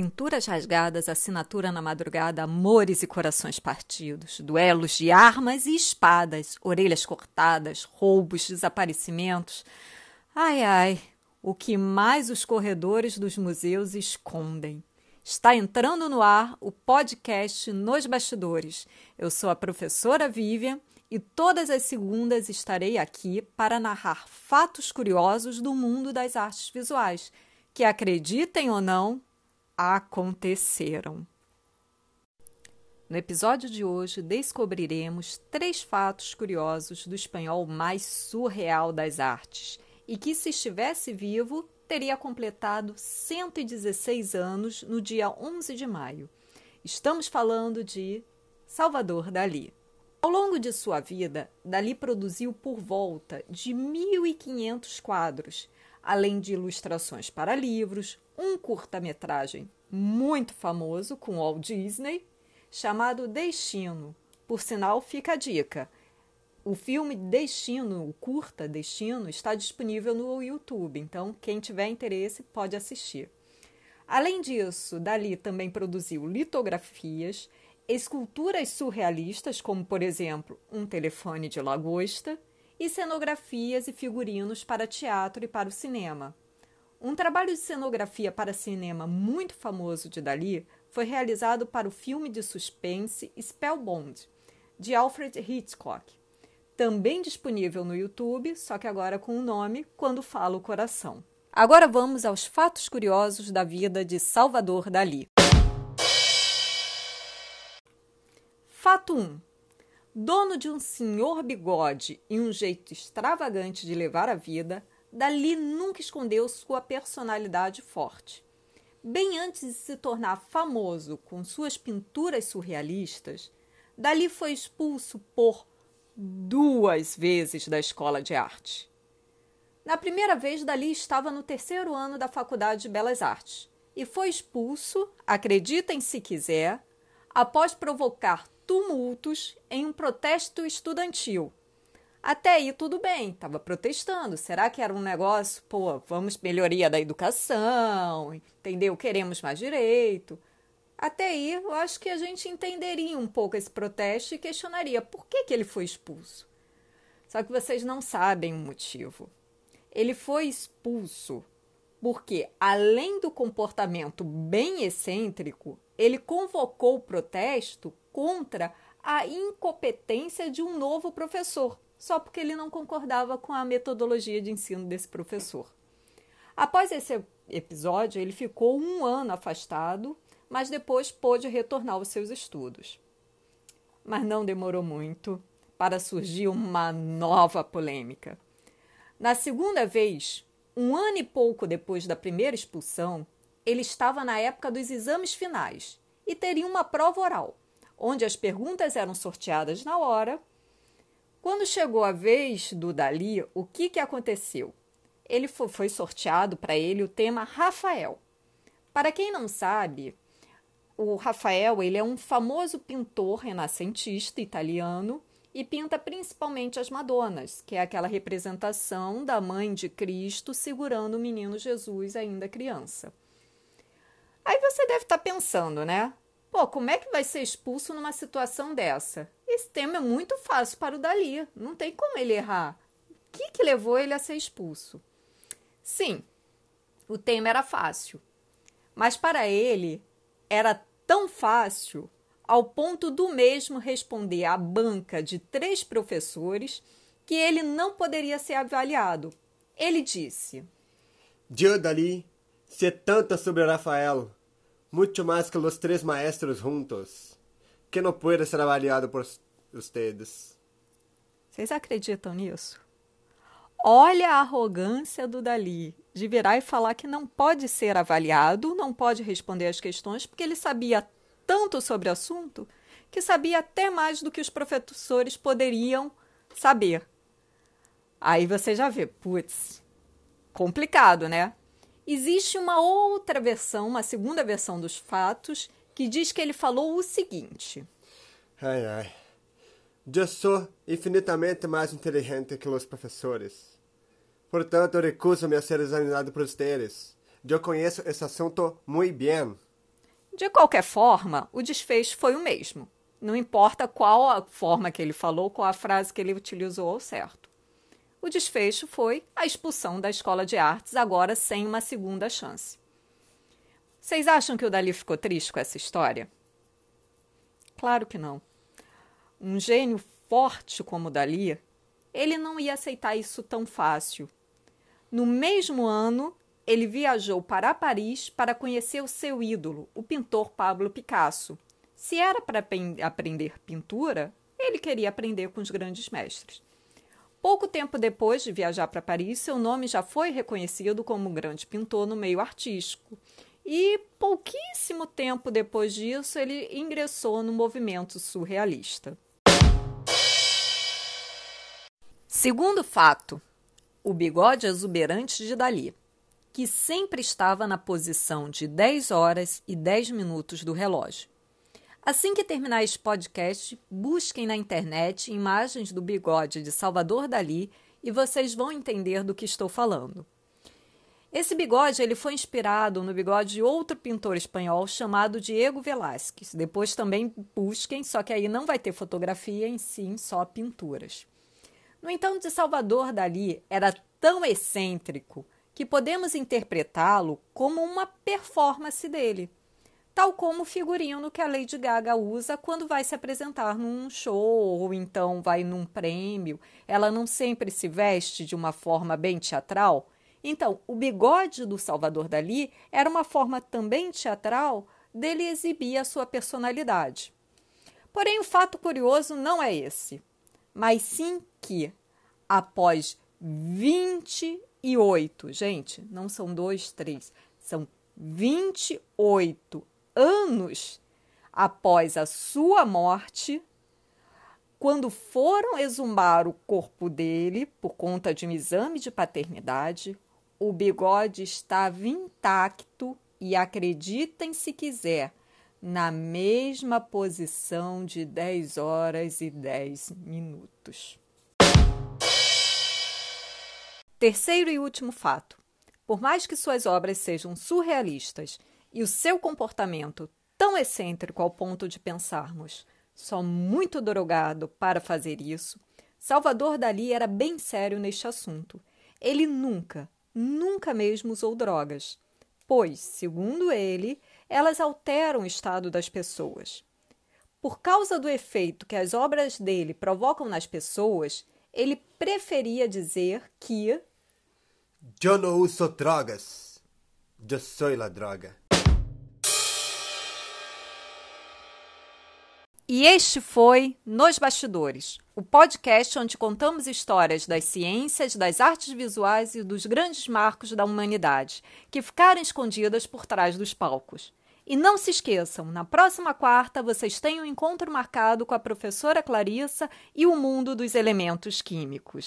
Pinturas rasgadas, assinatura na madrugada, amores e corações partidos, duelos de armas e espadas, orelhas cortadas, roubos, desaparecimentos. Ai, ai, o que mais os corredores dos museus escondem. Está entrando no ar o podcast Nos Bastidores. Eu sou a professora Vivian e todas as segundas estarei aqui para narrar fatos curiosos do mundo das artes visuais, que acreditem ou não, aconteceram. No episódio de hoje, descobriremos três fatos curiosos do espanhol mais surreal das artes e que, se estivesse vivo, teria completado 116 anos no dia 11 de maio. Estamos falando de Salvador Dali. Ao longo de sua vida, Dali produziu por volta de 1.500 quadros, além de ilustrações para livros, um curta-metragem muito famoso com Walt Disney, chamado Destino. Por sinal, fica a dica. O filme Destino, o curta Destino, está disponível no YouTube, então quem tiver interesse pode assistir. Além disso, Dali também produziu litografias, esculturas surrealistas, como por exemplo um telefone de lagosta, e cenografias e figurinos para teatro e para o cinema. Um trabalho de cenografia para cinema muito famoso de Dali foi realizado para o filme de suspense Spellbound, de Alfred Hitchcock. Também disponível no YouTube, só que agora com o nome Quando Fala o Coração. Agora vamos aos fatos curiosos da vida de Salvador Dali. Fato 1. Dono de um senhor bigode e um jeito extravagante de levar a vida, Dali nunca escondeu sua personalidade forte. Bem antes de se tornar famoso com suas pinturas surrealistas, Dali foi expulso por duas vezes da escola de arte. Na primeira vez, Dali estava no terceiro ano da Faculdade de Belas Artes e foi expulso, acreditem se quiser, após provocar tumultos em um protesto estudantil até aí tudo bem, estava protestando. Será que era um negócio, pô, vamos melhoria da educação, entendeu? Queremos mais direito. Até aí eu acho que a gente entenderia um pouco esse protesto e questionaria por que, que ele foi expulso. Só que vocês não sabem o motivo. Ele foi expulso porque, além do comportamento bem excêntrico, ele convocou o protesto contra a incompetência de um novo professor só porque ele não concordava com a metodologia de ensino desse professor. Após esse episódio, ele ficou um ano afastado, mas depois pôde retornar aos seus estudos. Mas não demorou muito para surgir uma nova polêmica. Na segunda vez, um ano e pouco depois da primeira expulsão, ele estava na época dos exames finais e teria uma prova oral, onde as perguntas eram sorteadas na hora quando chegou a vez do Dali, o que, que aconteceu? Ele foi sorteado para ele o tema Rafael. Para quem não sabe, o Rafael ele é um famoso pintor renascentista italiano e pinta principalmente as Madonas, que é aquela representação da mãe de Cristo segurando o menino Jesus ainda criança. Aí você deve estar tá pensando, né? Pô, como é que vai ser expulso numa situação dessa? Esse tema é muito fácil para o Dali, não tem como ele errar. O que, que levou ele a ser expulso? Sim, o tema era fácil, mas para ele era tão fácil ao ponto do mesmo responder à banca de três professores que ele não poderia ser avaliado. Ele disse: Dio Dali sé tanto sobre Rafael, muito mais que os três maestros juntos que não pode ser avaliado por vocês. Vocês acreditam nisso? Olha a arrogância do Dali de virar e falar que não pode ser avaliado, não pode responder as questões, porque ele sabia tanto sobre o assunto que sabia até mais do que os professores poderiam saber. Aí você já vê, putz, complicado, né? Existe uma outra versão, uma segunda versão dos fatos, que diz que ele falou o seguinte: Ai, ai. Eu sou infinitamente mais inteligente que os professores. Portanto, recuso-me a ser examinado por vocês. Eu conheço esse assunto muito bem. De qualquer forma, o desfecho foi o mesmo. Não importa qual a forma que ele falou, qual a frase que ele utilizou ao certo. O desfecho foi a expulsão da escola de artes, agora sem uma segunda chance. Vocês acham que o Dali ficou triste com essa história? Claro que não. Um gênio forte como o Dali, ele não ia aceitar isso tão fácil. No mesmo ano, ele viajou para Paris para conhecer o seu ídolo, o pintor Pablo Picasso. Se era para aprender pintura, ele queria aprender com os grandes mestres. Pouco tempo depois de viajar para Paris, seu nome já foi reconhecido como um grande pintor no meio artístico. E pouquíssimo tempo depois disso, ele ingressou no movimento surrealista. Segundo fato, o bigode exuberante de Dali, que sempre estava na posição de 10 horas e 10 minutos do relógio. Assim que terminar este podcast, busquem na internet imagens do bigode de Salvador Dali e vocês vão entender do que estou falando. Esse bigode ele foi inspirado no bigode de outro pintor espanhol chamado Diego Velázquez. Depois também busquem, só que aí não vai ter fotografia em si, só pinturas. No entanto, de Salvador Dali era tão excêntrico que podemos interpretá-lo como uma performance dele, tal como o figurino que a Lady Gaga usa quando vai se apresentar num show ou então vai num prêmio. Ela não sempre se veste de uma forma bem teatral então, o bigode do Salvador Dali era uma forma também teatral dele exibir a sua personalidade. Porém, o fato curioso não é esse, mas sim que, após 28, gente, não são dois, três, são 28 anos após a sua morte, quando foram exumar o corpo dele por conta de um exame de paternidade, o bigode estava intacto e acreditem se quiser, na mesma posição de 10 horas e 10 minutos. Terceiro e último fato. Por mais que suas obras sejam surrealistas e o seu comportamento tão excêntrico ao ponto de pensarmos só muito drogado para fazer isso, Salvador Dali era bem sério neste assunto. Ele nunca, nunca mesmo usou drogas, pois, segundo ele, elas alteram o estado das pessoas. Por causa do efeito que as obras dele provocam nas pessoas, ele preferia dizer que. Eu não uso drogas. Eu sou a droga. E este foi Nos Bastidores, o podcast onde contamos histórias das ciências, das artes visuais e dos grandes marcos da humanidade, que ficaram escondidas por trás dos palcos. E não se esqueçam, na próxima quarta vocês têm um encontro marcado com a professora Clarissa e o mundo dos elementos químicos.